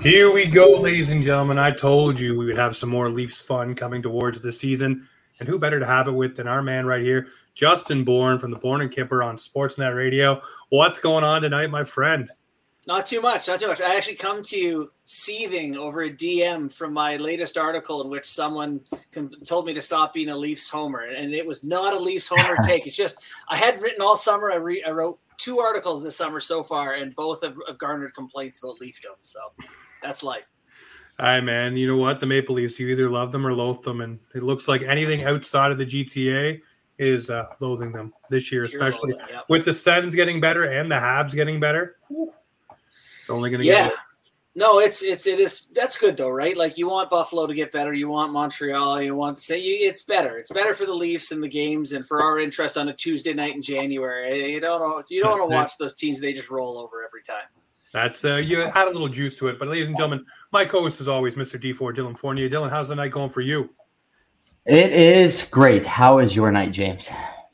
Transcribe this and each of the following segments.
Here we go, ladies and gentlemen. I told you we would have some more Leafs fun coming towards the season. And who better to have it with than our man right here, Justin Bourne from the Bourne and Kyper on Sportsnet Radio. What's going on tonight, my friend? Not too much, not too much. I actually come to you seething over a DM from my latest article in which someone told me to stop being a Leafs homer, and it was not a Leafs homer take. It's just I had written all summer. I, re- I wrote two articles this summer so far, and both have, have garnered complaints about Leafdom. So that's life. Hi, man. You know what? The Maple Leafs, you either love them or loathe them. And it looks like anything outside of the GTA is uh, loathing them this year, especially loathing, yep. with the Sens getting better and the Habs getting better. It's only going to yeah. get no, it's it's it is that's good though, right? Like you want Buffalo to get better, you want Montreal, you want to say it's better. It's better for the Leafs and the games and for our interest on a Tuesday night in January. You don't you don't want to watch those teams; they just roll over every time. That's uh, you add a little juice to it. But ladies and gentlemen, my co-host is always Mr. D4 Dylan Fournier. Dylan, how's the night going for you? It is great. How is your night, James?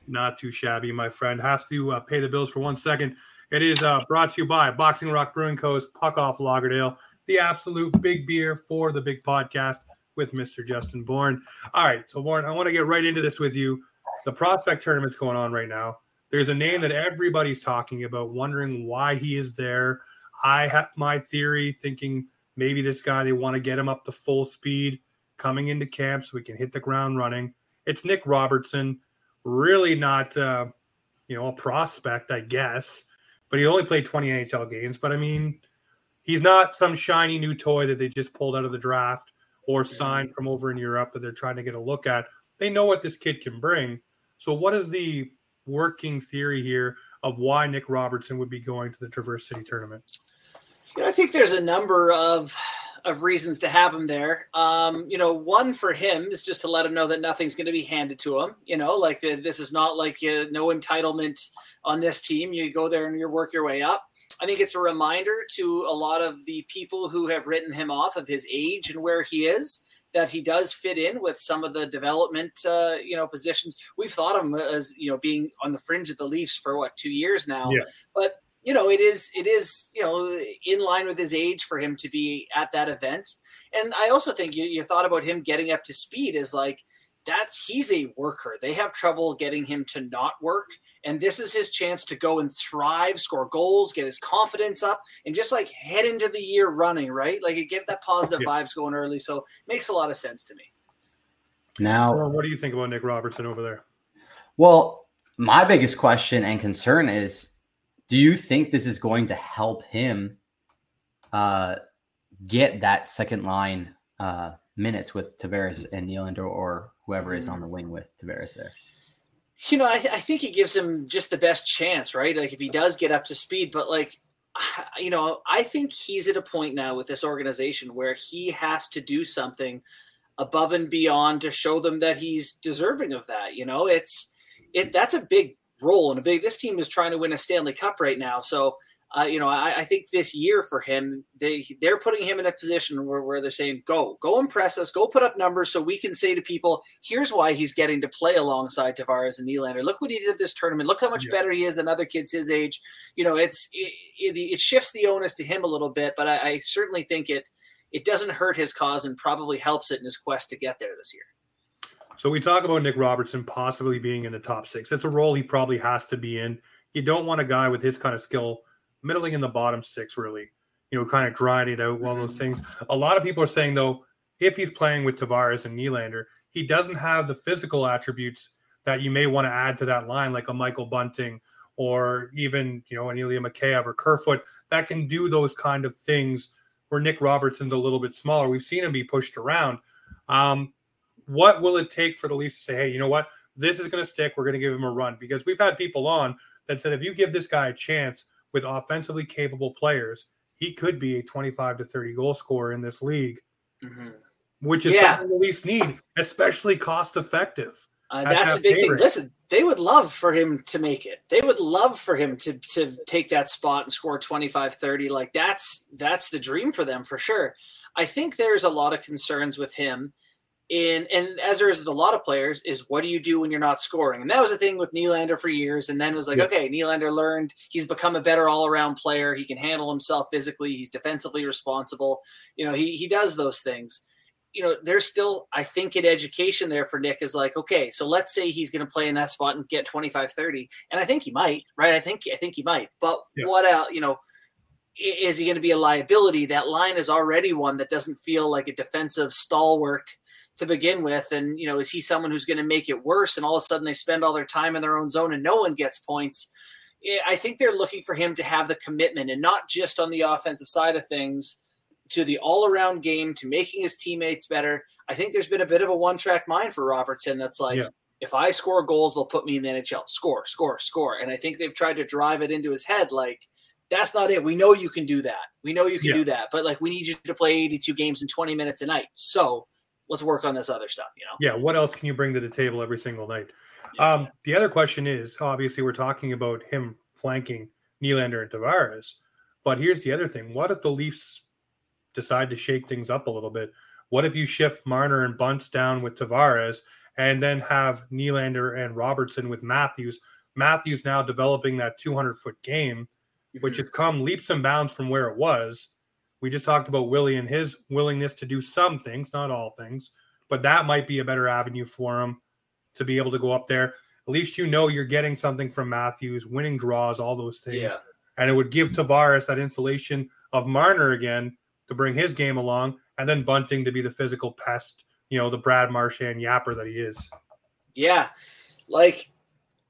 Not too shabby, my friend. Has to uh, pay the bills for one second. It is uh, brought to you by Boxing Rock Brewing Co.'s Puck Off Lagerdale, the absolute big beer for the big podcast with Mr. Justin Bourne. All right, so Bourne, I want to get right into this with you. The prospect tournament's going on right now. There's a name that everybody's talking about, wondering why he is there. I have my theory, thinking maybe this guy they want to get him up to full speed coming into camp so we can hit the ground running. It's Nick Robertson, really not, uh, you know, a prospect, I guess but he only played 20 NHL games. But I mean, he's not some shiny new toy that they just pulled out of the draft or signed from over in Europe that they're trying to get a look at. They know what this kid can bring. So, what is the working theory here of why Nick Robertson would be going to the Traverse City tournament? I think there's a number of of reasons to have him there. Um, you know, one for him is just to let him know that nothing's going to be handed to him. You know, like the, this is not like uh, no entitlement on this team. You go there and you work your way up. I think it's a reminder to a lot of the people who have written him off of his age and where he is that he does fit in with some of the development, uh, you know, positions. We've thought of him as you know being on the fringe of the Leafs for what two years now, yeah. but you know, it is it is you know in line with his age for him to be at that event. And I also think you, you thought about him getting up to speed is like that he's a worker. They have trouble getting him to not work. And this is his chance to go and thrive, score goals, get his confidence up, and just like head into the year running, right? Like it get that positive yeah. vibes going early. So makes a lot of sense to me. Now, what do you think about Nick Robertson over there? Well, my biggest question and concern is do you think this is going to help him uh, get that second line uh, minutes with Tavares and Nylander or whoever is on the wing with Tavares there? You know, I, th- I think it gives him just the best chance, right? Like if he does get up to speed, but like, you know, I think he's at a point now with this organization where he has to do something above and beyond to show them that he's deserving of that. You know, it's it that's a big role and a big. This team is trying to win a Stanley Cup right now, so uh, you know I, I, think this year for him, they they're putting him in a position where, where they're saying, "Go, go, impress us, go put up numbers, so we can say to people, here's why he's getting to play alongside Tavares and Nylander. Look what he did this tournament. Look how much yeah. better he is than other kids his age. You know, it's it, it, it shifts the onus to him a little bit, but I, I certainly think it." It doesn't hurt his cause and probably helps it in his quest to get there this year. So we talk about Nick Robertson possibly being in the top six. It's a role he probably has to be in. You don't want a guy with his kind of skill middling in the bottom six, really. You know, kind of grinding out all those things. A lot of people are saying though, if he's playing with Tavares and Nylander, he doesn't have the physical attributes that you may want to add to that line, like a Michael Bunting or even you know an Ilya Mikheyev or Kerfoot that can do those kind of things. Where Nick Robertson's a little bit smaller, we've seen him be pushed around. Um, what will it take for the Leafs to say, hey, you know what? This is going to stick. We're going to give him a run because we've had people on that said if you give this guy a chance with offensively capable players, he could be a 25 to 30 goal scorer in this league, mm-hmm. which is yeah. something the Leafs need, especially cost effective. Uh, that's a big favorite. thing. Listen, they would love for him to make it. They would love for him to to take that spot and score 25 30 like that's that's the dream for them for sure. I think there's a lot of concerns with him in and as there is with a lot of players, is what do you do when you're not scoring? And that was the thing with Nylander for years. And then it was like, yeah. okay, Nylander learned he's become a better all around player. He can handle himself physically. He's defensively responsible. You know, he he does those things. You know, there's still, I think, an education there for Nick is like, okay, so let's say he's going to play in that spot and get 25, 30. And I think he might, right? I think, I think he might. But yeah. what else, you know, is he going to be a liability? That line is already one that doesn't feel like a defensive stalwart to begin with. And, you know, is he someone who's going to make it worse? And all of a sudden they spend all their time in their own zone and no one gets points. I think they're looking for him to have the commitment and not just on the offensive side of things to the all around game, to making his teammates better. I think there's been a bit of a one track mind for Robertson that's like, yeah. if I score goals, they'll put me in the NHL. Score, score, score. And I think they've tried to drive it into his head like, that's not it. We know you can do that. We know you can yeah. do that. But like, we need you to play 82 games in 20 minutes a night. So let's work on this other stuff, you know? Yeah. What else can you bring to the table every single night? Yeah. Um, the other question is obviously we're talking about him flanking Nylander and Tavares, but here's the other thing. What if the Leafs decide to shake things up a little bit? What if you shift Marner and Bunce down with Tavares and then have Nylander and Robertson with Matthews? Matthews now developing that 200 foot game, mm-hmm. which has come leaps and bounds from where it was we just talked about Willie and his willingness to do some things, not all things, but that might be a better avenue for him to be able to go up there. At least you know you're getting something from Matthews, winning draws, all those things. Yeah. And it would give Tavares that insulation of Marner again to bring his game along, and then Bunting to be the physical pest, you know, the Brad Marchand yapper that he is. Yeah. Like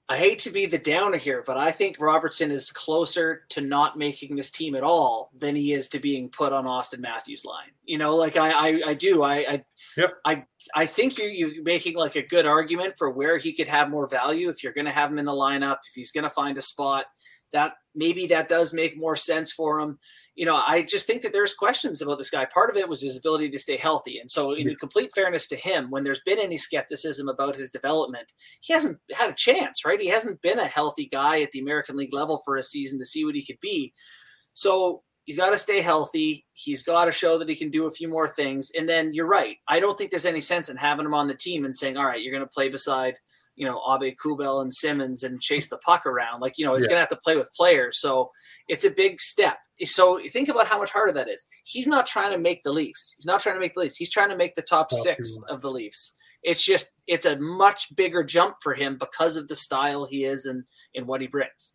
I hate to be the downer here, but I think Robertson is closer to not making this team at all than he is to being put on Auston Matthews' line. You know, like I, I, I do. I, I, yep. I, I think you you making like a good argument for where he could have more value if you're going to have him in the lineup. If he's going to find a spot, that maybe that does make more sense for him you know, I just think that there's questions about this guy. Part of it was his ability to stay healthy. And so, in complete fairness to him, when there's been any skepticism about his development, he hasn't had a chance, right? He hasn't been a healthy guy at the American League level for a season to see what he could be. So, he's got to stay healthy. He's got to show that he can do a few more things. And then you're right. I don't think there's any sense in having him on the team and saying, all right, you're going to play beside you know Aube-Kubel and Simmons and chase the puck around. Like you know, he's yeah. going to have to play with players. So it's a big step. So think about how much harder that is. He's not trying to make the Leafs. He's not trying to make the Leafs. He's trying to make the top, top six of the Leafs. It's just it's a much bigger jump for him because of the style he is and and what he brings.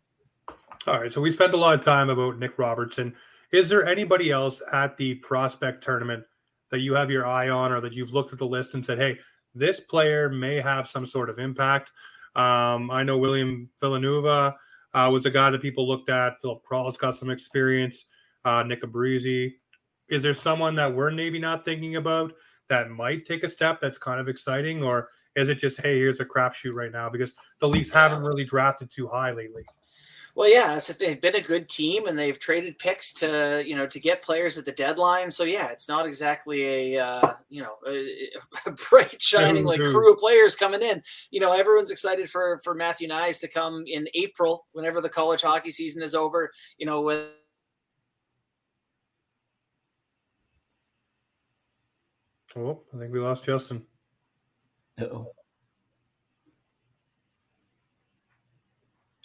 All right, so we spent a lot of time about Nick Robertson. Is there anybody else at the prospect tournament that you have your eye on, or that you've looked at the list and said, "Hey, this player may have some sort of impact. Um, I know William Villeneuve uh, was a guy that people looked at. Filip Kral's got some experience. Uh, Nick Abruzzese. Is there someone that we're maybe not thinking about that might take a step that's kind of exciting, or is it just hey, here's a crapshoot right now because the Leafs haven't really drafted too high lately? Well, yeah, they've been a good team and they've traded picks to you know to get players at the deadline. So yeah, it's not exactly a uh, you know a, a bright shining like crew of players coming in. You know, everyone's excited for for Matthew Knies to come in April whenever the college hockey season is over. You know, with Oh, I think we lost Justin. oh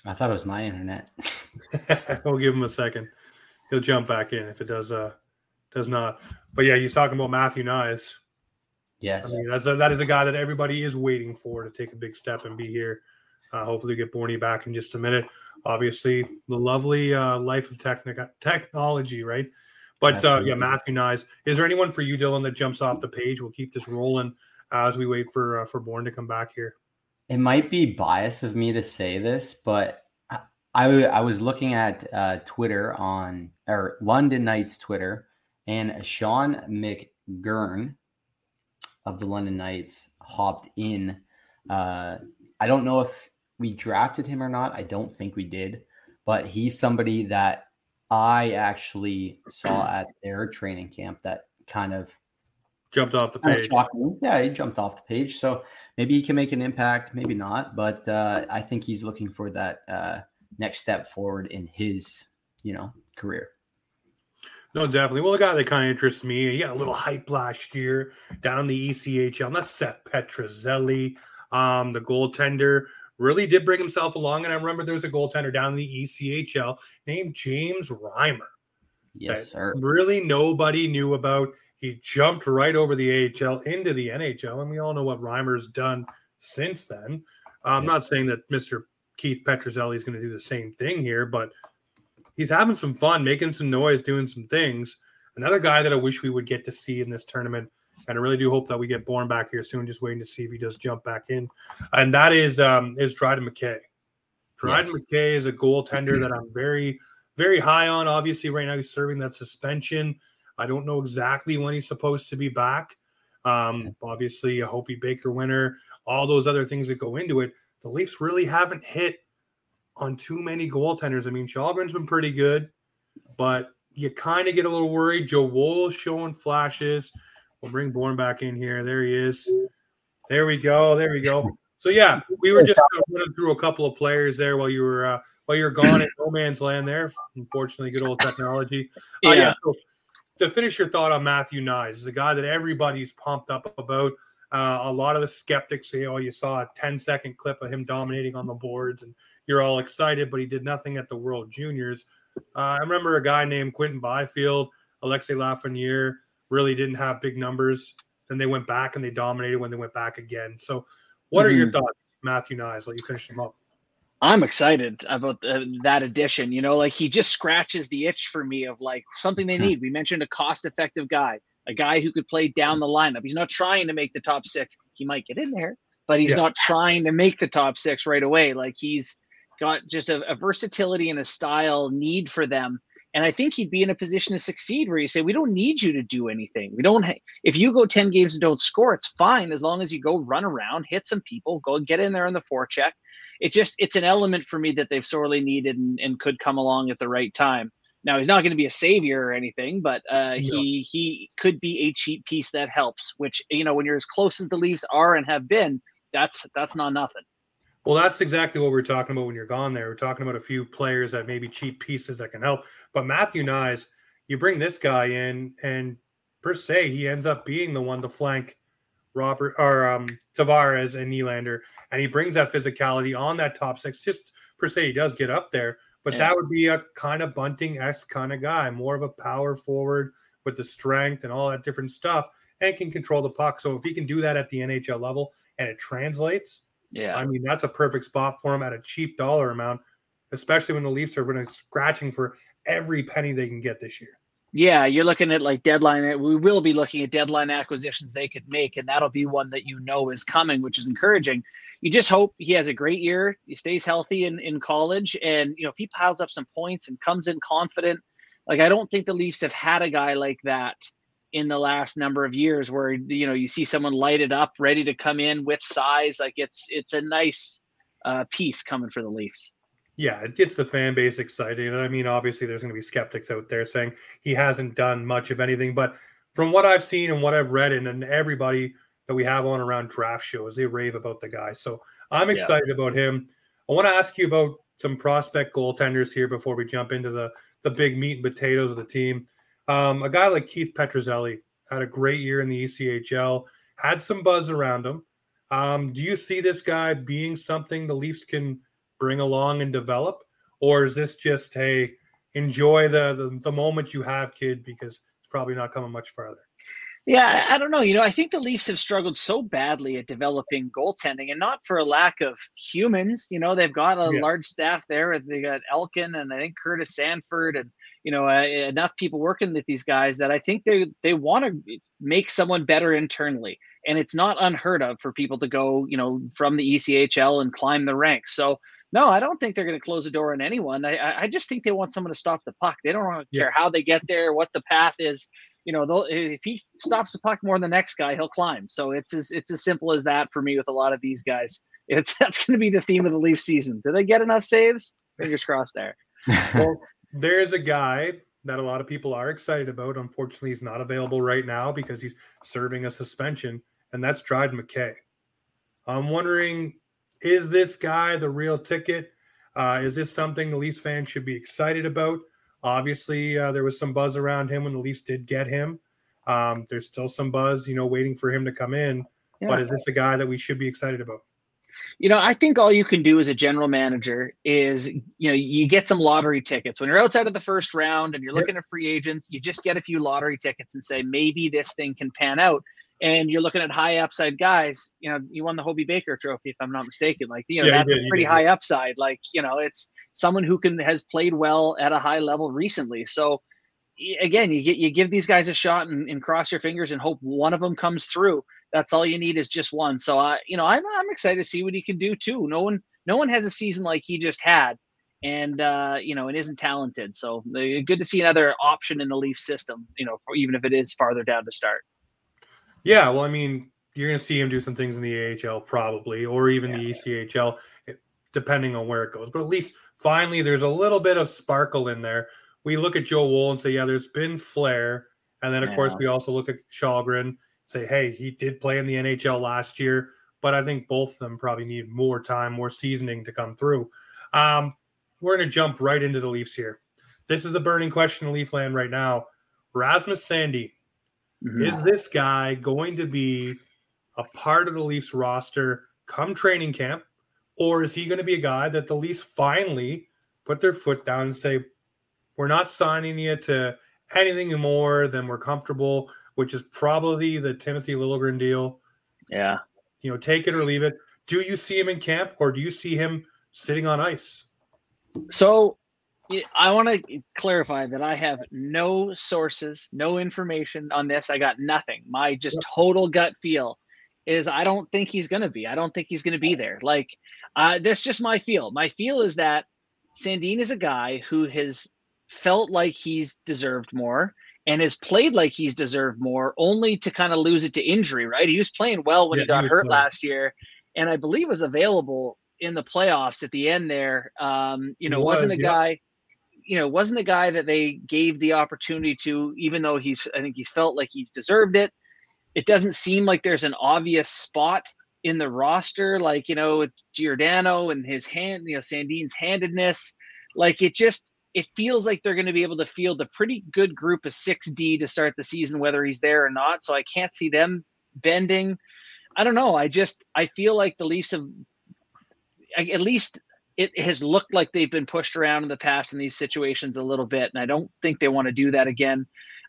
I thought it was my internet. we'll give him a second. He'll jump back in if it does uh does not. But yeah, he's talking about Matthew Knies. Yes. I mean, that's a, that is a guy that everybody is waiting for to take a big step and be here. Uh, hopefully, get Borny back in just a minute. Obviously, the lovely uh, life of technic- technology, right? But uh, yeah, Matthew Knies. Is there anyone for you, Dylan, that jumps off the page? We'll keep this rolling as we wait for uh, for Bourne to come back here it might be bias of me to say this, but I I was looking at uh, Twitter on or London Knights Twitter, and Sean McGurn of the London Knights hopped in. Uh, I don't know if we drafted him or not. I don't think we did, but he's somebody that I actually saw at their training camp that kind of jumped off the page. Yeah, he jumped off the page. So maybe he can make an impact, maybe not. But uh, I think he's looking for that uh, next step forward in his, you know, career. No, definitely. Well, the guy that kind of interests me, he got a little hype last year down the ECHL. And that's Seth Petruzzelli, um, the goaltender. Really did bring himself along. And I remember there was a goaltender down in the ECHL named James Reimer. Yes, sir. Really nobody knew about. He jumped right over the AHL into the NHL. And we all know what Reimer's done since then. I'm not saying that Mr. Keith Petruzzelli is going to do the same thing here, but – he's having some fun, making some noise, doing some things. Another guy that I wish we would get to see in this tournament, and I really do hope that we get Bourne back here soon. Just waiting to see if he does jump back in, and that is um, is Dryden McKay. Dryden yes. McKay is a goaltender that I'm very very high on. Obviously, right now he's serving that suspension. I don't know exactly when he's supposed to be back. Um, obviously, a Hobey Baker winner, all those other things that go into it. The Leafs really haven't hit on too many goaltenders. I mean, Källgren's been pretty good, but you kind of get a little worried. Joe Woll showing flashes. We'll bring Bourne back in here. There he is. There we go. There we go. So yeah, we were just running through a couple of players there while you were uh, while you're gone in no man's land. There, unfortunately, good old technology. Uh, yeah. yeah so to finish your thought on Matthew Knies, is a guy that everybody's pumped up about. Uh, a lot of the skeptics say, "Oh, you saw a 10 second clip of him dominating on the boards and you're all excited, but he did nothing at the World Juniors. Uh, I remember a guy named Quinton Byfield, Alexis Lafreniere, really didn't have big numbers. Then they went back and they dominated when they went back again. So, what mm-hmm. are your mm-hmm. thoughts, Matthew Knies? Let you finish them up. I'm excited about the, that addition. You know, like he just scratches the itch for me of like something they hmm. need. We mentioned a cost effective guy, a guy who could play down hmm. the lineup. He's not trying to make the top six. He might get in there, but he's yeah. not trying to make the top six right away. Like he's got just a, a, versatility and a style need for them. And I think he'd be in a position to succeed where you say, we don't need you to do anything. We don't, ha- if you go 10 games and don't score, it's fine as long as you go run around, hit some people, go get in there on the forecheck. It just, it's an element for me that they've sorely needed and, and could come along at the right time. Now he's not going to be a savior or anything, but uh, he he could be a cheap piece that helps. Which you know, when you're as close as the Leafs are and have been, that's that's not nothing. Well, that's exactly what we are talking about when you're gone there. We're talking about a few players that maybe cheap pieces that can help. But Matthew Knies, you bring this guy in, and per se, he ends up being the one to flank Robert or um, Tavares and Nylander, and he brings that physicality on that top six. Just per se, he does get up there, but yeah. that would be a kind of bunting s kind of guy, more of a power forward with the strength and all that different stuff, and can control the puck. So if he can do that at the NHL level and it translates, yeah. I mean, that's a perfect spot for him at a cheap dollar amount, especially when the Leafs are going to scratching for every penny they can get this year. Yeah, you're looking at like deadline. We will be looking at deadline acquisitions they could make, and that'll be one that you know is coming, which is encouraging. You just hope he has a great year, he stays healthy in, in college, and you know if he piles up some points and comes in confident. Like I don't think the Leafs have had a guy like that in the last number of years where you know you see someone light it up ready to come in with size like it's it's a nice uh, piece coming for the leafs yeah it gets the fan base excited and i mean obviously there's going to be skeptics out there saying he hasn't done much of anything but from what i've seen and what i've read and, and everybody that we have on around draft shows they rave about the guy so i'm excited yeah. about him i want to ask you about some prospect goaltenders here before we jump into the the big meat and potatoes of the team um, a guy like Keith Petruzzelli had a great year in the ECHL, had some buzz around him. Um, do you see this guy being something the Leafs can bring along and develop, or is this just hey, enjoy the the, the moment you have, kid, because it's probably not coming much farther. Yeah, I don't know. You know, I think the Leafs have struggled so badly at developing goaltending, and not for a lack of humans. You know, they've got a yeah. large staff there. And they got Elkin and I think Curtis Sanford, and you know, uh, enough people working with these guys that I think they they want to make someone better internally. And it's not unheard of for people to go, you know, from the ECHL and climb the ranks. So no, I don't think they're going to close the door on anyone. I, I just think they want someone to stop the puck. They don't want to care how they get there, what the path is you know, if he stops the puck more than the next guy, he'll climb. So it's as it's as simple as that for me with a lot of these guys. It's that's going to be the theme of the Leaf season. Do they get enough saves? Fingers crossed there. well, there's a guy that a lot of people are excited about. Unfortunately, he's not available right now because he's serving a suspension, and that's Dryden McKay. I'm wondering, is this guy the real ticket? Uh, is this something the Leafs fans should be excited about? Obviously, uh, there was some buzz around him when the Leafs did get him. Um, there's still some buzz, you know, waiting for him to come in. Yeah. But is this a guy that we should be excited about? You know, I think all you can do as a general manager is, you know, you get some lottery tickets. When you're outside of the first round and you're looking yep. at free agents, you just get a few lottery tickets and say, maybe this thing can pan out and you're looking at high upside guys. You know, you won the Hobey Baker Trophy, if I'm not mistaken. Like, you know, yeah, that's did, pretty high upside. Like, you know, it's someone who can has played well at a high level recently. So, again, you get you give these guys a shot and, and cross your fingers and hope one of them comes through. That's all you need is just one. So, I, you know, I'm I'm excited to see what he can do too. No one no one has a season like he just had. And uh, you know, and isn't talented. So good to see another option in the Leaf system, you know, for, even if it is farther down to start. Yeah, well, I mean, you're going to see him do some things in the AHL probably, or even yeah. the ECHL, depending on where it goes. But at least finally, there's a little bit of sparkle in there. We look at Joe Woll and say, yeah, there's been flair, and then of yeah. course we also look at Källgren, say, hey, he did play in the NHL last year, but I think both of them probably need more time, more seasoning to come through. Um, we're going to jump right into the Leafs here. This is the burning question in Leafland right now. Rasmus Sandin, Mm-hmm. Is this guy going to be a part of the Leafs roster come training camp? Or is he going to be a guy that the Leafs finally put their foot down and say, we're not signing you to anything more than we're comfortable, which is probably the Timothy Liljegren deal. Yeah. You know, take it or leave it. Do you see him in camp or do you see him sitting on ice? So I want to clarify that I have no sources, no information on this. I got nothing. My just total gut feel is I don't think he's going to be. I don't think he's going to be there. Like, uh, that's just my feel. My feel is that Sandin is a guy who has felt like he's deserved more and has played like he's deserved more, only to kind of lose it to injury. Right? He was playing well when yeah, he got he hurt playing. last year, and I believe was available in the playoffs at the end there. Um, you know, was, not a yeah. guy you know, wasn't a guy that they gave the opportunity to, even though he's, I think he's felt like he's deserved it. It doesn't seem like there's an obvious spot in the roster, like, you know, with Giordano and his hand, you know, Sandin's handedness. Like it just, it feels like they're going to be able to field a pretty good group of 6D to start the season, whether he's there or not. So I can't see them bending. I don't know. I just, I feel like the Leafs have, at least it has looked like they've been pushed around in the past in these situations a little bit, and I don't think they want to do that again.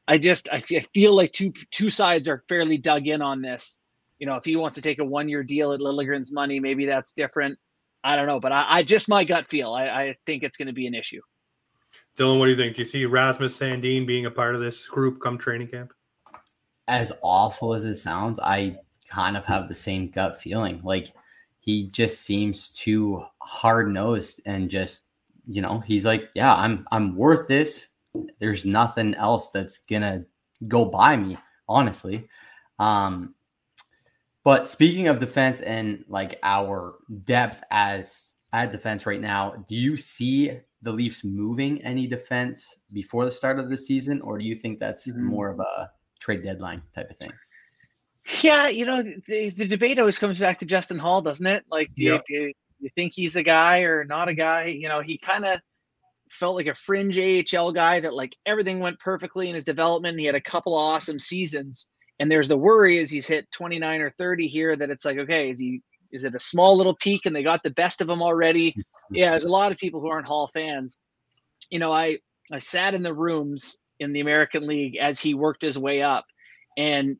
I just I feel like two two sides are fairly dug in on this. You know, if he wants to take a one year deal at Liljegren's money, maybe that's different. I don't know, but I, I just my gut feel. I, I think it's going to be an issue. Dylan, what do you think? Do you see Rasmus Sandin being a part of this group come training camp? As awful as it sounds, I kind of have the same gut feeling. Like he just seems too hard nosed and just you know he's like yeah i'm i'm worth this. There's nothing else that's gonna go by me honestly. Um but speaking of defense and like our depth as at defense right now do you see the leafs moving any defense before the start of the season or do you think that's mm-hmm. more of a trade deadline type of thing yeah, you know, the, the debate always comes back to Justin Holl, doesn't it? Like, do, you, do you think he's a guy or not a guy? You know, he kind of felt like a fringe AHL guy that like everything went perfectly in his development. He had a couple awesome seasons, and there's the worry as he's hit 29 or 30 here that it's like, okay, is he is it a small little peak and they got the best of him already? yeah, there's a lot of people who aren't Holl fans. You know, I I sat in the rooms in the American League as he worked his way up, and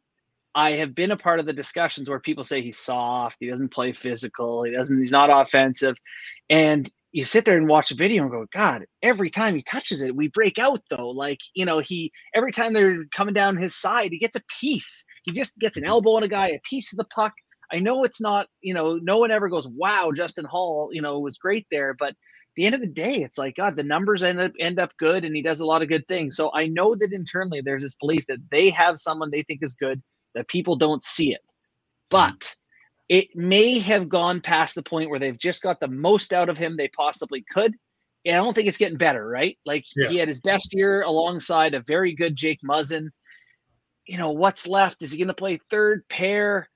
I have been a part of the discussions where people say he's soft, he doesn't play physical, he doesn't, he's not offensive. And you sit there and watch the video and go, God, every time he touches it, we break out though. Like, you know, he every time they're coming down his side, he gets a piece. He just gets an mm-hmm. elbow on a guy, a piece of the puck. I know it's not, you know, no one ever goes, Wow, Justin Holl, you know, was great there. But the end of the day, it's like, God, the numbers end up end up good and he does a lot of good things. So I know that internally there's this belief that they have someone they think is good that people don't see it. Hmm. But it may have gone past the point where they've just got the most out of him they possibly could. And I don't think it's getting better, right? Like yeah. he had his best year alongside a very good Jake Muzzin. You know, what's left? Is he going to play third pair?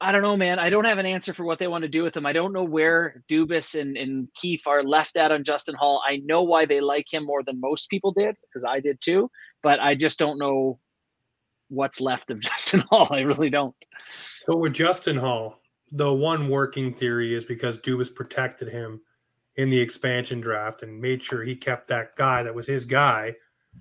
I don't know, man. I don't have an answer for what they want to do with him. I don't know where Dubas and, and Keefe are left at on Justin Holl. I know why they like him more than most people did, because I did too, but I just don't know what's left of Justin Holl. I really don't. So with Justin Holl, the one working theory is because Dubas protected him in the expansion draft and made sure he kept that guy that was his guy.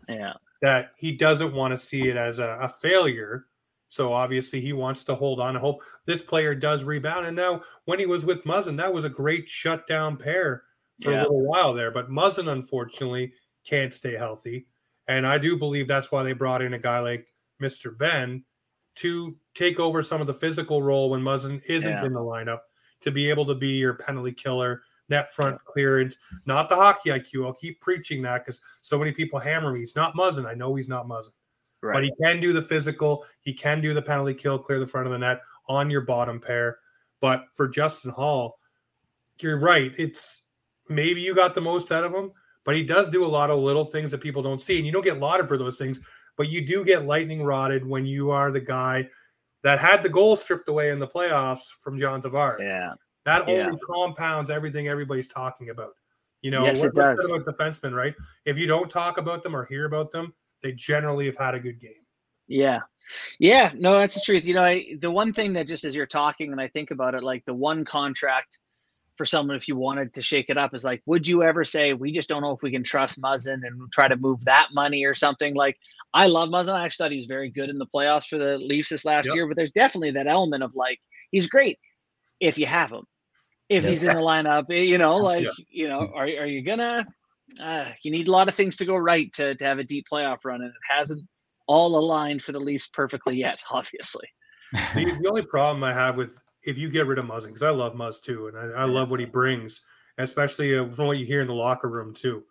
Yeah. That he doesn't want to see it as a, a failure so obviously he wants to hold on and hope this player does rebound. And now when he was with Muzzin, that was a great shutdown pair for yeah. a little while there. But Muzzin unfortunately can't stay healthy. And I do believe that's why they brought in a guy like Mr. Benn, to take over some of the physical role when Muzzin isn't yeah. in the lineup to be able to be your penalty killer, net front clearance, not the hockey IQ. I'll keep preaching that because so many people hammer me. He's not Muzzin. I know he's not Muzzin. Right. But he can do the physical. He can do the penalty kill, clear the front of the net on your bottom pair. But for Justin Holl, you're right. It's maybe you got the most out of him, but he does do a lot of little things that people don't see. And you don't get lauded for those things, but you do get lightning rodded when you are the guy that had the goal stripped away in the playoffs from John Tavares. Yeah. That yeah. only compounds everything everybody's talking about. You know, yes, what, it does. about defensemen, right? If you don't talk about them or hear about them, they generally have had a good game. Yeah. Yeah, no, that's the truth. You know, I, the one thing that just as you're talking and I think about it, like the one contract for someone, if you wanted to shake it up, is like, would you ever say, we just don't know if we can trust Muzzin and try to move that money or something? Like, I love Muzzin. I actually thought he was very good in the playoffs for the Leafs this last yep. year, but there's definitely that element of like, he's great if you have him. If he's in the lineup, eh, you know, like, yeah. you know, are, are you gonna uh, you need a lot of things to go right to, to have a deep playoff run, and it hasn't all aligned for the Leafs perfectly yet, obviously. the, the, only problem I have with if you get rid of Muzzin, because I love Muzz too, and I, I love what he brings, especially uh, from what you hear in the locker room too.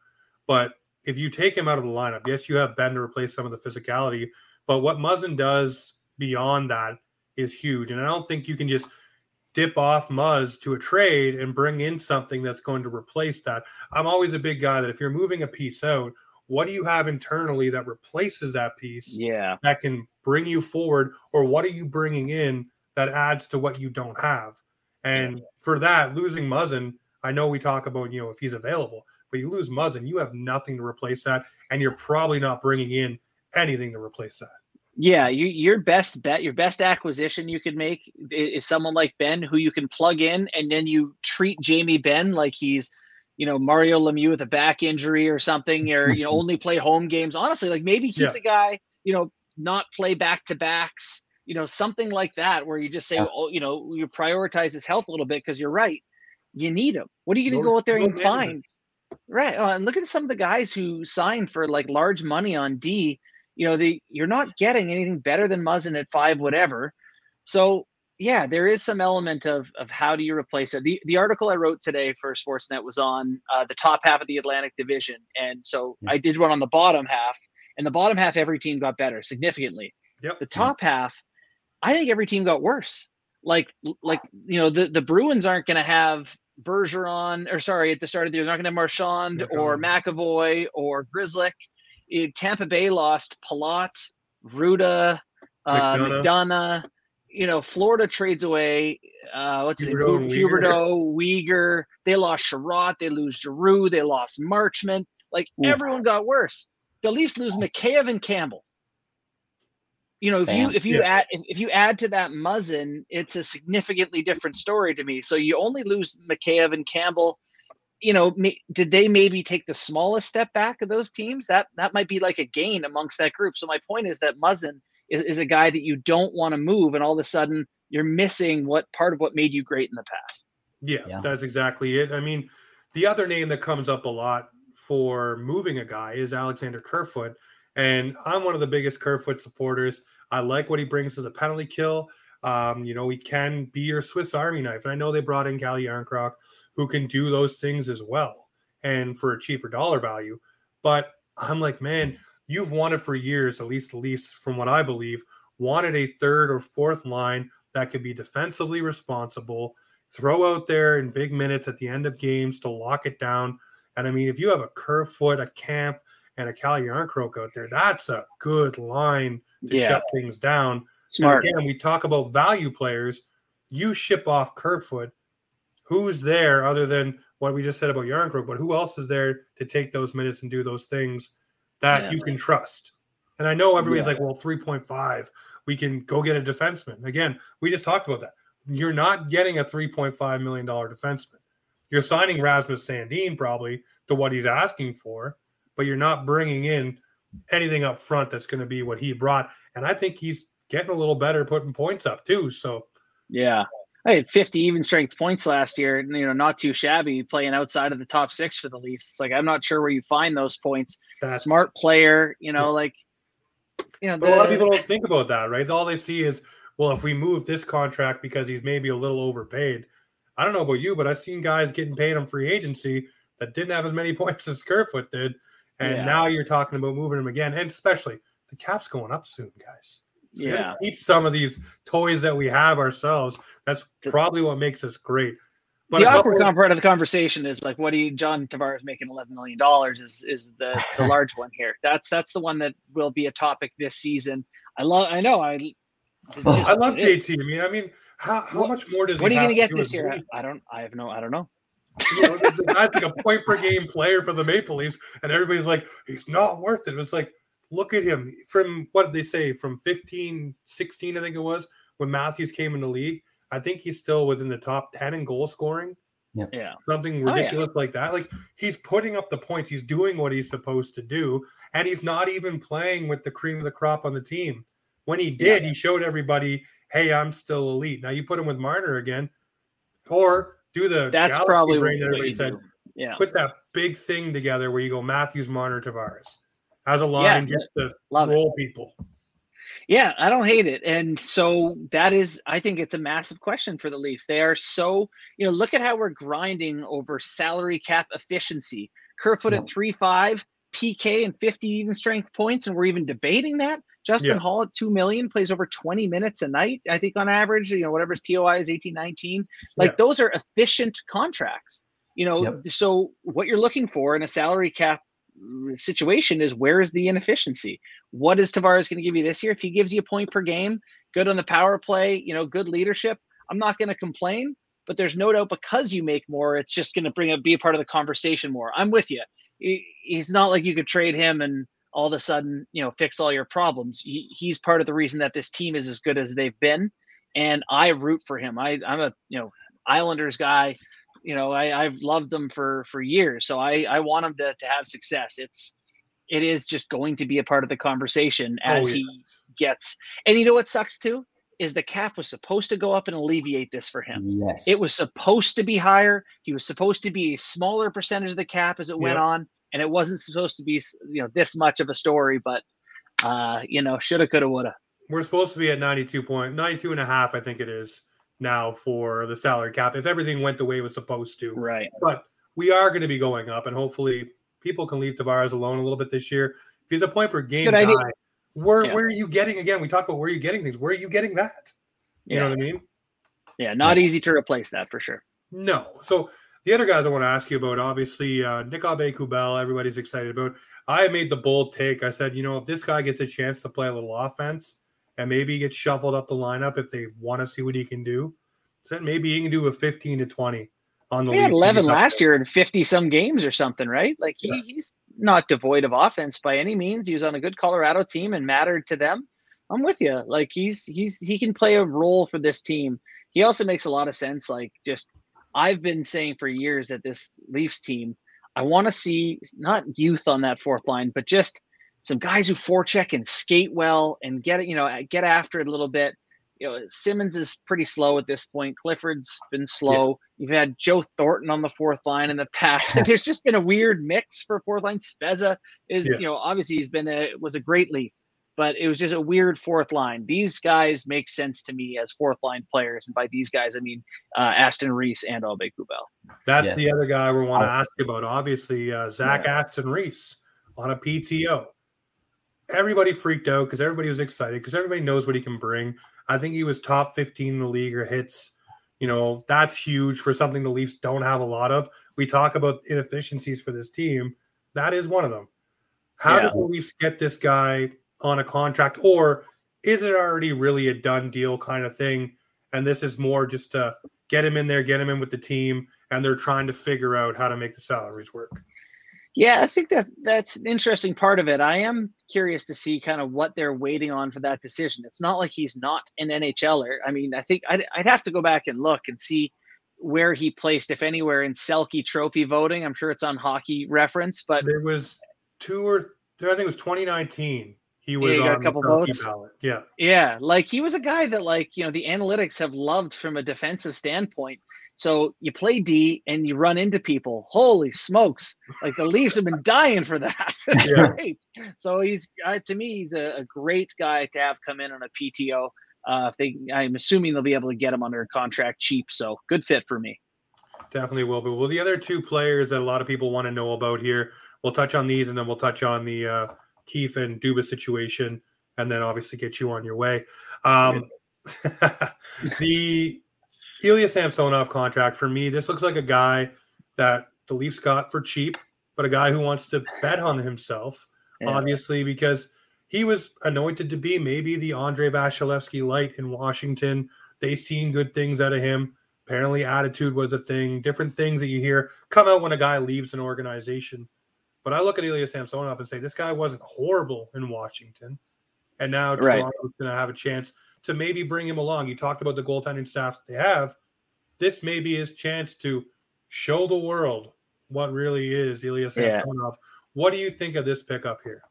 But if you take him out of the lineup, yes, you have Benn to replace some of the physicality, but what Muzzin does beyond that is huge. And I don't think you can just – dip off Muzz to a trade and bring in something that's going to replace that. I'm always a big guy that if you're moving a piece out, what do you have internally that replaces that piece? Yeah. That can bring you forward, or what are you bringing in that adds to what you don't have? And for that, losing Muzzin, I know we talk about, you know, if he's available, but you lose Muzzin, you have nothing to replace that. And you're probably not bringing in anything to replace that. Yeah, you, your best bet, your best acquisition you could make is, is someone like Benn, who you can plug in, and then you treat Jamie Benn like he's, you know, Mario Lemieux with a back injury or something, or you know, only play home games. Honestly, like maybe keep yeah. the guy, you know, not play back to backs, you know, something like that, where you just say, yeah. oh, you know, you prioritize his health a little bit because you're right, you need him. What are you going to go out there and find? Right, uh, and look at some of the guys who signed for like large money on D you know, the you're not getting anything better than Muzzin at five, whatever. So yeah, there is some element of of how do you replace it. The the article I wrote today for Sportsnet was on uh, the top half of the Atlantic Division, and so yeah. I did one on the bottom half. And the bottom half, every team got better significantly. Yep. The top half, I think every team got worse. Like like you know the the Bruins aren't going to have Bergeron or sorry at the start of the year they're not going to have Marchand or McAvoy or Grzelcyk Tampa Bay lost Palat, Rutta, uh, McDonagh. McDonagh. You know, Florida trades away uh, what's Huberdeau, it? Huberdeau, Weegar. They lost Chiarot. They lose Giroux. They lost Marchment. Like Ooh. everyone got worse. The Leafs lose Mikheyev and Campbell. You know, if Bam. you if you yeah. add if, if you add to that Muzzin, it's a significantly different story to me. So you only lose Mikheyev and Campbell you know, did they maybe take the smallest step back of those teams? That that might be like a gain amongst that group. So my point is that Muzzin is, is a guy that you don't want to move, and all of a sudden you're missing what part of what made you great in the past. Yeah, yeah, that's exactly it. I mean, the other name that comes up a lot for moving a guy is Alexander Kerfoot, and I'm one of the biggest Kerfoot supporters. I like what he brings to the penalty kill. Um, you know, he can be your Swiss Army knife, and I know they brought in Calle Jarnkrok who can do those things as well and for a cheaper dollar value. But I'm like, man, you've wanted for years, at least at least from what I believe, wanted a third or fourth line that could be defensively responsible, throw out there in big minutes at the end of games to lock it down. And I mean, if you have a Kerfoot, a Camp, and a Calle Jarnkrok out there, that's a good line to yeah. shut things down. Smart. And again, we talk about value players you ship off Kerfoot, who's there other than what we just said about Jarnkrok, but who else is there to take those minutes and do those things that Yeah. you can trust? And I know everybody's Yeah. like, well, 3.5, we can go get a defenseman. Again, we just talked about that. You're not getting a $3.5 million defenseman. You're signing Rasmus Sandin probably to what he's asking for, but you're not bringing in anything up front that's going to be what he brought. And I think he's getting a little better putting points up too. So Yeah. I had 50 even strength points last year. You know, not too shabby playing outside of the top six for the Leafs. It's like, I'm not sure where you find those points. that's Smart player, you know, like, you know, But a lot of people don't think about that, right? All they see is, well, if we move this contract because he's maybe a little overpaid. I don't know about you, but I've seen guys getting paid on free agency that didn't have as many points as Kerfoot did. And Yeah. now you're talking about moving them again. And especially the cap's going up soon, guys. So yeah. Keep some of these toys that we have ourselves. That's probably what makes us great. But the a couple awkward part of the conversation is like, what do you, John Tavares making eleven million dollars is is the, the large one here. That's that's the one that will be a topic this season. I love. I know. I. Oh, just- I love JT. I mean, I mean, how, how What- much more does What are you going to get this year? I don't. I have no. I don't know. You know, the the guy's like a point per game player for the Maple Leafs, and everybody's like, he's not worth it. It's like, look at him from what did they say from 15, 16, I think it was when Matthews came in the league. I think he's still within the top 10 in goal scoring, Yeah. something Oh, yeah. ridiculous like that. Like he's putting up the points, he's doing what he's supposed to do, and he's not even playing with the cream of the crop on the team. When he did, he showed everybody, hey, I'm still elite. Now you put him with Marner again, or do the That's probably what, brain that everybody said do. Yeah. put that big thing together where you go Matthews, Marner, Tavares as a line Yeah, and just to Love it. roll people. Yeah, I don't hate it. And so that is, I think it's a massive question for the Leafs. They are so, you know, look at how we're grinding over salary cap efficiency. Kerfoot at 3 5, PK and 50 even strength points. And we're even debating that. Justin Yeah. Holl at 2 million plays over 20 minutes a night, I think, on average. You know, whatever his TOI is 18, 19. Like Yeah. those are efficient contracts. You know, Yep. so what you're looking for in a salary cap situation is where is the inefficiency? What is Tavares going to give you this year? If he gives you a point per game, good on the power play, you know, good leadership, I'm not going to complain. But there's no doubt because you make more, it's just going to bring up be a part of the conversation more. I'm with you. He- He's not like you could trade him and all of a sudden, you know, fix all your problems. He, he's part of the reason that this team is as good as they've been, and I root for him. I, I'm a you know Islanders guy. You know, I, I've loved them for for years, so I I want him to to have success. It's it is just going to be a part of the conversation oh, as Oh, he gets. And you know what sucks too is the cap was supposed to go up and alleviate this for him. Yes. It was supposed to be higher. He was supposed to be a smaller percentage of the cap as it went on, and it wasn't supposed to be you know this much of a story. But uh, you know, shoulda, coulda, woulda. We're supposed to be at 92 point 92 and a half, I think it is now for the salary cap if everything went the way it was supposed to. Right. But we are going to be going up, and hopefully people can leave Tavares alone a little bit this year. If he's a point per game Good guy, idea. Where Yeah. where are you getting again? We talk about where are you getting things. Where are you getting that? You know what I mean? Yeah. Not easy to replace that for sure. No. So the other guys I want to ask you about, obviously, uh, Nick Aube-Kubel, everybody's excited about. I made the bold take. I said, you know, if this guy gets a chance to play a little offense and maybe gets shuffled up the lineup if they want to see what he can do, said maybe he can do a 15 to 20 on the He had 11 last year in 50 some games or something, right? Like he, Yeah. he's not devoid of offense by any means. He was on a good Colorado team and mattered to them. I'm with you. Like he's he's he can play a role for this team. He also makes a lot of sense. Like just I've been saying for years that this Leafs team, I want to see not youth on that fourth line, but just some guys who forecheck and skate well and get it, you know, get after it a little bit. You know, Simmons is pretty slow at this point. Clifford's been slow. You've had Joe Thornton on the fourth line in the past. There's just been a weird mix for fourth line. Spezza is, Yeah. you know, obviously he's been a was a great leaf, but it was just a weird fourth line. These guys make sense to me as fourth line players, and by these guys I mean uh, Aston Reese and Aube-Kubel. That's Yes. the other guy we want to Oh. ask you about. Obviously, uh, Zach Aston Reese on a PTO. Everybody freaked out because everybody was excited because everybody knows what he can bring. I think he was top 15 in the league or hits. You know, that's huge for something the Leafs don't have a lot of. We talk about inefficiencies for this team. That is one of them. How Yeah. did the Leafs get this guy on a contract, or is it already really a done deal kind of thing? and this is more just to get him in there, get him in with the team, and they're trying to figure out how to make the salaries work. Yeah, I think that that's an interesting part of it. I am curious to see kind of what they're waiting on for that decision. It's not like he's not an NHLer. I mean, I think I'd, I'd have to go back and look and see where he placed, if anywhere, in Selke Trophy voting. I'm sure it's on Hockey Reference, but there was two or I think it was 2019. He was Yeah, got a on couple votes. ballot. Yeah, Yeah, like he was a guy that like, you know, the analytics have loved from a defensive standpoint. So you play D and you run into people. Holy smokes. Like the Leafs have been dying for that. It's Yeah. great. So he's uh, to me he's a, a great guy to have come in on a PTO. Uh, if they I'm assuming they'll be able to get him under a contract cheap. So good fit for me. definitely will be. Well, the other two players that a lot of people want to know about here, we'll touch on these, and then we'll touch on the uh, Keefe and Dubas situation, and then obviously get you on your way. Um, the Ilya Samsonov contract for me, this looks like a guy that the Leafs got for cheap, but a guy who wants to bet on himself, Yeah. obviously, because he was anointed to be maybe the Andrei Vasilevskiy light in Washington. They seen good things out of him. Apparently, attitude was a thing. Different things that you hear come out when a guy leaves an organization. But I look at Ilya Samsonov and say this guy wasn't horrible in Washington, and now Right. Toronto's going to have a chance to maybe bring him along. You talked about the goaltending staff that they have. This may be his chance to show the world what really is Ilya Yeah. What do you think of this pickup here?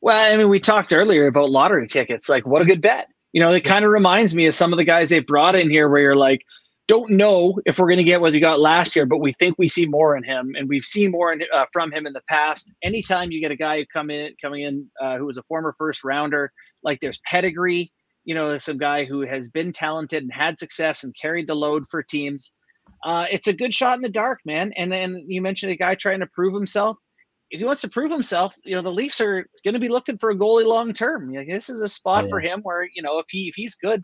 Well, I mean, we talked earlier about lottery tickets. Like, what a good bet. You know, it kind of reminds me of some of the guys they brought in here where you're like, don't know if we're going to get what we got last year, but we think we see more in him, and we've seen more in, uh, from him in the past. Anytime you get a guy who come in, coming in, uh, who was a former first rounder, like there's pedigree. You know, some guy who has been talented and had success and carried the load for teams. Uh, it's a good shot in the dark, man. And then you mentioned a guy trying to prove himself if he wants to prove himself, you know, the Leafs are going to be looking for a goalie long term. You know, this is a spot Yeah. for him where, you know, if he if he's good,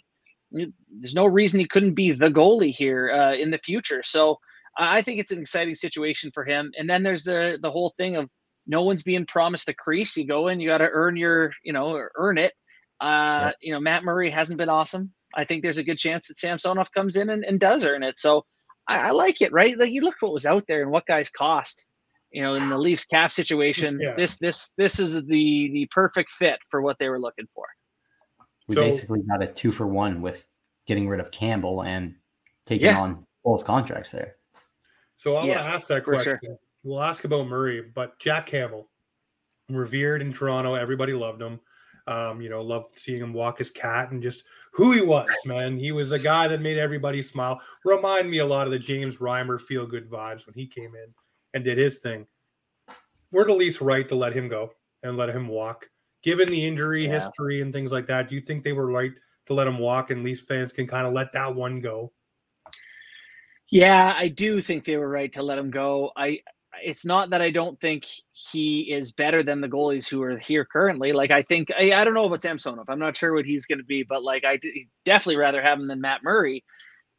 there's no reason he couldn't be the goalie here uh, in the future. So I think it's an exciting situation for him. And then there's the the whole thing of no one's being promised a crease. You go in, you got to earn your, you know, earn it. Uh, You know, Matt Murray hasn't been awesome. I think there's a good chance that Samsonov comes in and, and does earn it. So I, I like it, right? Like you look what was out there and what guys cost you know, in the Leafs cap situation, Yeah. this this this is the the perfect fit for what they were looking for. We So- basically got a two for one with getting rid of Campbell and taking Yeah. on both contracts there. So I Yeah, want to ask that question. sure. We'll ask about Murray, but Jack Campbell, revered in Toronto, everybody loved him. Um, you know, loved seeing him walk his cat and just who he was, man. He was a guy that made everybody smile. Remind me a lot of the James Reimer feel good vibes when he came in and did his thing. We're the Leafs right to let him go and let him walk. Given the injury Yeah. history and things like that, do you think they were right to let him walk and Leafs fans can kind of let that one go? Yeah, I do think they were right to let him go. I it's not that I don't think he is better than the goalies who are here currently. Like I think I, I don't know about Samsonov. I'm not sure what he's going to be, but like I d- definitely rather have him than Matt Murray.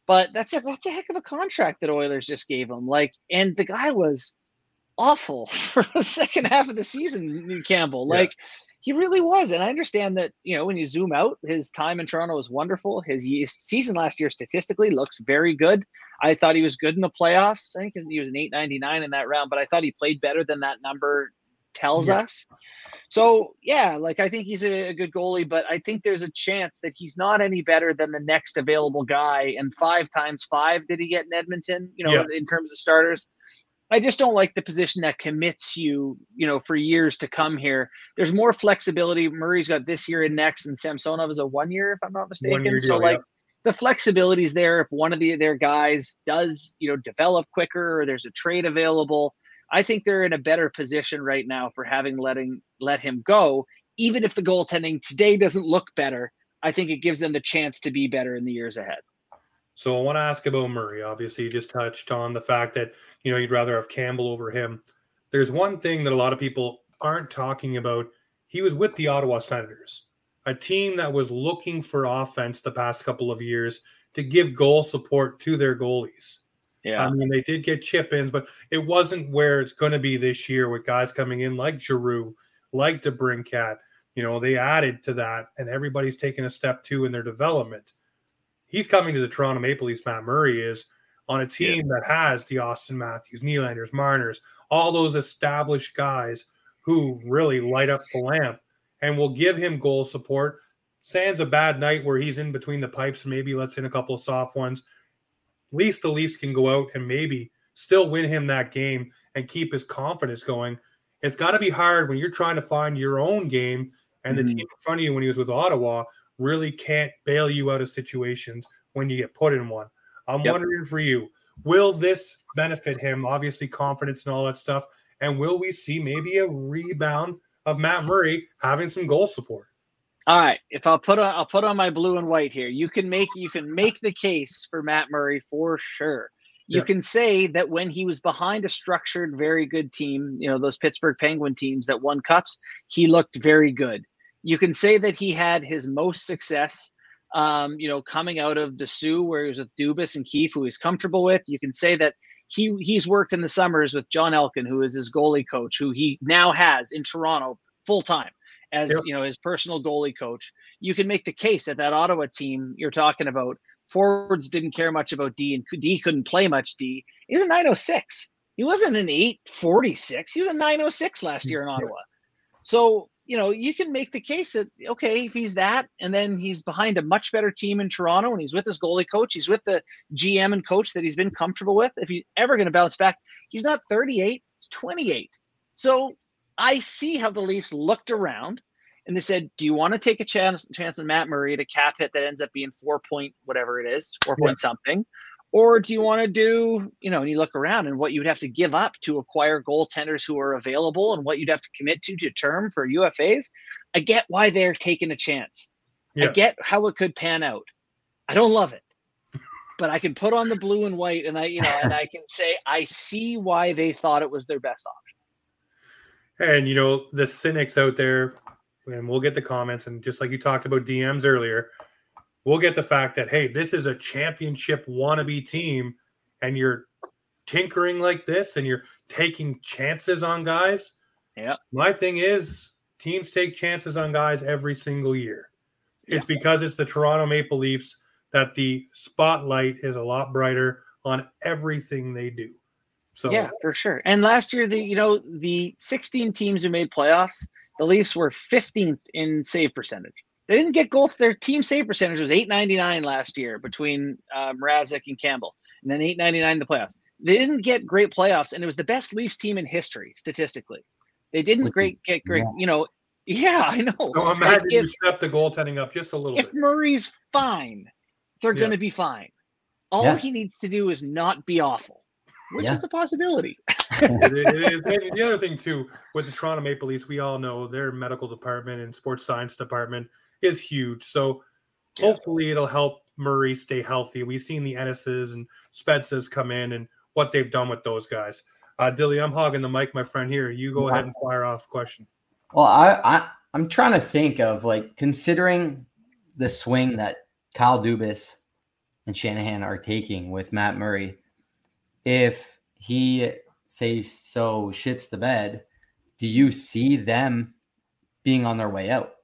But that's a that's a heck of a contract that Oilers just gave him. Like, and the guy was awful for the second half of the season. Campbell, Yeah. like he really was. And I understand that you know when you zoom out, his time in Toronto was wonderful. His season last year statistically looks very good. I thought he was good in the playoffs. I think he was an 899 in that round, but I thought he played better than that number tells Yeah. us. So yeah, like I think he's a, a good goalie, but I think there's a chance that he's not any better than the next available guy. And five times five did he get in Edmonton? You know, Yeah. in terms of starters. I just don't like the position that commits you, you know, for years to come here. There's more flexibility. Murray's got this year and next, and Samsonov is a one year, if I'm not mistaken. One-year so like yeah. The flexibility is there if one of the their guys does you know develop quicker or there's a trade available i think they're in a better position right now for having letting let him go even if the goaltending today doesn't look better i think it gives them the chance to be better in the years ahead So I want to ask about Murray. Obviously, you just touched on the fact that you know you'd rather have Campbell over him. There's one thing that a lot of people aren't talking about. He was with the Ottawa Senators, a team that was looking for offense the past couple of years to give goal support to their goalies. Yeah. I mean, they did get chip ins, but it wasn't where it's going to be this year with guys coming in like Giroux, like DeBrincat. You know, they added to that, and everybody's taking a step too in their development. he's coming to the Toronto Maple Leafs, Matt Murray is on a team yeah. that has the Auston Matthews, Nylanders, Marners, all those established guys who really light up the lamp and we'll give him goal support. Sans a bad night where he's in between the pipes, maybe lets in a couple of soft ones. At least the Leafs can go out and maybe still win him that game and keep his confidence going. It's got to be hard when you're trying to find your own game and mm-hmm. the team in front of you when he was with Ottawa really can't bail you out of situations when you get put in one. I'm yep. wondering for you, will this benefit him? Obviously, confidence and all that stuff. And will we see maybe a rebound of Matt Murray having some goal support? All right. If I'll put on I'll put on my blue and white here. You can make you can make the case for Matt Murray for sure. You yeah. can say that when he was behind a structured, very good team, you know, those Pittsburgh Penguin teams that won cups, he looked very good. You can say that he had his most success um, you know, coming out of the Soo where he was with Dubas and Keefe, who he's comfortable with. You can say that he he's worked in the summers with Jon Elkin, who is his goalie coach, who he now has in Toronto full time as yep. you know his personal goalie coach. You can make the case that that Ottawa team you're talking about forwards didn't care much about D and D couldn't play much D. He's a 906. He wasn't an 846. He was a 906 last year in Ottawa. So you know, you can make the case that okay, if he's that, and then he's behind a much better team in Toronto, and he's with his goalie coach, he's with the GM and coach that he's been comfortable with. If he's ever going to bounce back, he's not 38, he's 28. So I see how the Leafs looked around and they said, "Do you want to take a chance chance on Matt Murray a cap hit that ends up being four point whatever it is, four point yeah. something, or do you want to do, you know, and you look around and what you would have to give up to acquire goaltenders who are available and what you'd have to commit to to term for UFAs? I get why they're taking a chance. Yeah. I get how it could pan out. I don't love it. But I can put on the blue and white and I, you know, and I can say I see why they thought it was their best option. And you know, the cynics out there, and we'll get the comments, and just like you talked about DMs earlier, we'll get the fact that hey, this is a championship wannabe team, and you're tinkering like this, and you're taking chances on guys. Yeah. My thing is, teams take chances on guys every single year. It's yeah. because it's the Toronto Maple Leafs that the spotlight is a lot brighter on everything they do. So yeah, for sure. And last year, the you know the 16 teams who made playoffs, the Leafs were 15th in save percentage. They didn't get goals. Their team save percentage was 899 last year between uh, Mrazek and Campbell, and then 899 in the playoffs. They didn't get great playoffs, and it was the best Leafs team in history statistically. They didn't great get great, yeah. you know. Yeah, I know. So imagine like if, you step the goaltending up just a little if bit. Murray's fine, they're yeah. going to be fine. All yeah. he needs to do is not be awful, which is a possibility. it is. the other thing too, with the Toronto Maple Leafs, we all know their medical department and sports science department is huge. So yeah. hopefully it'll help Murray stay healthy. We've seen the Ennises and Spezzas come in and what they've done with those guys. Uh, Dilly, I'm hogging the mic, my friend. Here, you go ahead and fire off question. Well, I, I I'm trying to think of like considering the swing that Kyle Dubas and Shanahan are taking with Matt Murray. If he say so shits the bed, do you see them being on their way out?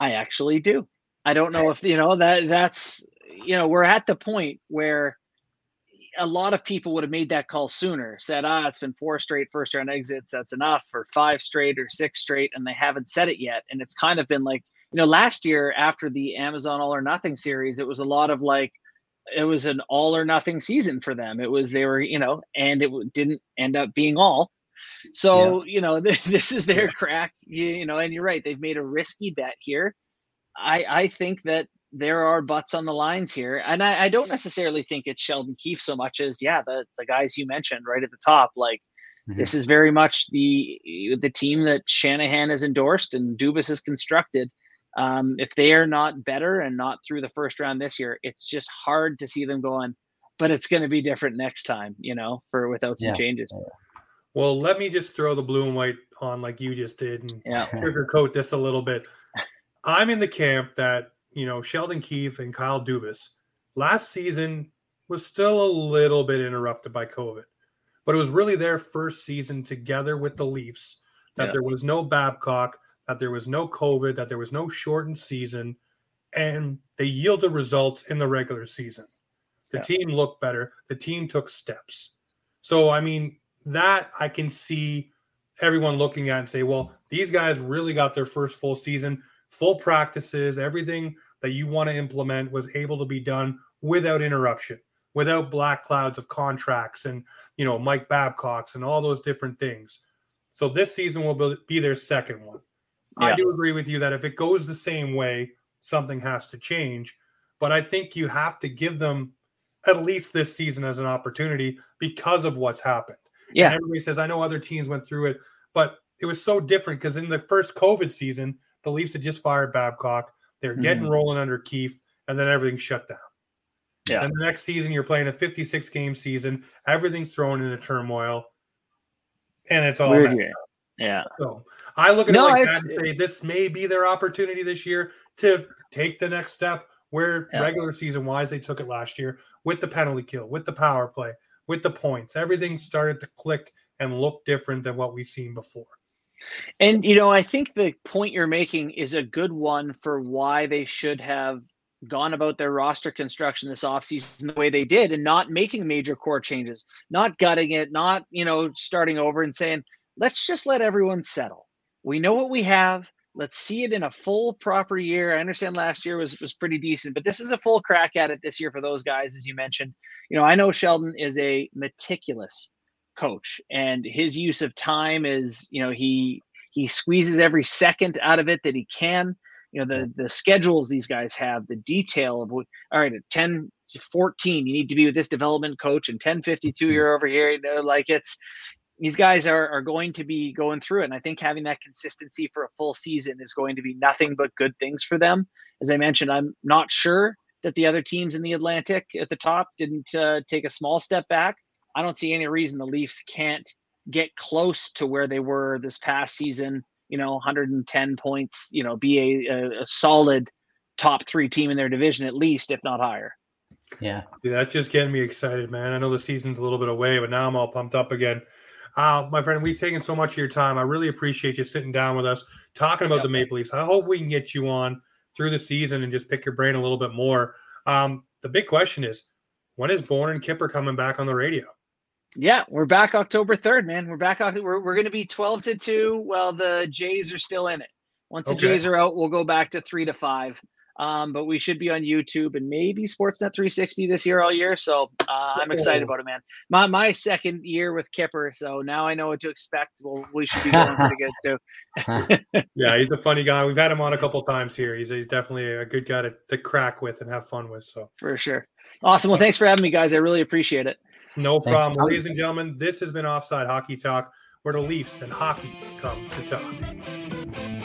I actually do. I don't know if you know that that's you know we're at the point where a lot of people would have made that call sooner. Said, ah, it's been four straight first round exits. That's enough, or five straight, or six straight, and they haven't said it yet. And it's kind of been like you know last year after the Amazon All or Nothing series, it was a lot of like it was an all or nothing season for them. It was they were you know, and it didn't end up being all. So, yeah. you know, this is their crack, you know, and you're right. They've made a risky bet here. I, I think that there are butts on the lines here. And I, I don't necessarily think it's Sheldon Keefe so much as, yeah, the, the guys you mentioned right at the top. Like, mm-hmm. this is very much the the team that Shanahan has endorsed and Dubas has constructed. Um, if they are not better and not through the first round this year, it's just hard to see them going. But it's going to be different next time, you know, for without some yeah. changes. Yeah. Well, let me just throw the blue and white on like you just did and yeah. sugarcoat this a little bit. I'm in the camp that, you know, Sheldon Keefe and Kyle Dubas last season was still a little bit interrupted by COVID, but it was really their first season together with the Leafs that yeah. there was no Babcock, that there was no COVID, that there was no shortened season. and they yielded results in the regular season. The Yeah. team looked better. The team took steps. So, I mean, that I can see everyone looking at and say, well, these guys really got their first full season, full practices, everything that you want to implement was able to be done without interruption, without black clouds of contracts and, you know, Mike Babcock's and all those different things. So this season will be- their second one. I do agree with you that if it goes the same way, something has to change. But I think you have to give them at least this season as an opportunity because of what's happened. And Yeah. everybody says, I know other teams went through it, but it was so different because in the first COVID season, the Leafs had just fired Babcock. They're getting Mhm. rolling under Keefe, and then everything shut down. Yeah. And the next season, you're playing a 56 game season. Everything's thrown into turmoil, and it's all. Yeah. so I look at No, it like that and say this may be their opportunity this year to take the next step where Yeah. regular season wise they took it last year with the penalty kill, with the power play, with the points. Everything started to click and look different than what we've seen before. And you know, I think the point you're making is a good one for why they should have gone about their roster construction this offseason the way they did and not making major core changes, not gutting it, not, you know, starting over and saying, let's just let everyone settle. We know what we have. Let's see it in a full proper year. I understand last year was was pretty decent, but this is a full crack at it this year for those guys, as you mentioned. You know, I know Sheldon is a meticulous coach and his use of time is, you know, he he squeezes every second out of it that he can you know the the schedules these guys have the detail of what all right at 10 to 14 you need to be with this development coach and 10 52 you're over here you know like it's these guys are are going to be going through it and i think having that consistency for a full season is going to be nothing but good things for them as i mentioned i'm not sure that the other teams in the atlantic at the top didn't uh, take a small step back i don't see any reason the leafs can't get close to where they were this past season you know 110 points you know be a, a, a solid top three team in their division at least if not higher Yeah. Yeah, that's just getting me excited, man. I know the season's a little bit away, but now I'm all pumped up again. Uh, my friend, we've taken so much of your time. I really appreciate you sitting down with us, talking about the Maple Leafs. I hope we can get you on through the season and just pick your brain a little bit more. Um, the big question is, when is Bourne and Kyper coming back on the radio? yeah we're back october 3rd man we're back we're, we're going to be 12 to 2 while the jays are still in it once the Okay. jays are out we'll go back to 3 to 5 um, but we should be on youtube and maybe sportsnet 360 this year all year so uh, i'm excited about it man my, my second year with Kyper so now i know what to expect well we should be going pretty good too Yeah, he's a funny guy. We've had him on a couple times here. He's, he's definitely a good guy to, to crack with and have fun with. So for sure awesome well thanks for having me guys i really appreciate it no Thanks. problem. Ladies and gentlemen, this has been Offside Hockey Talk, where the Leafs and hockey come to talk.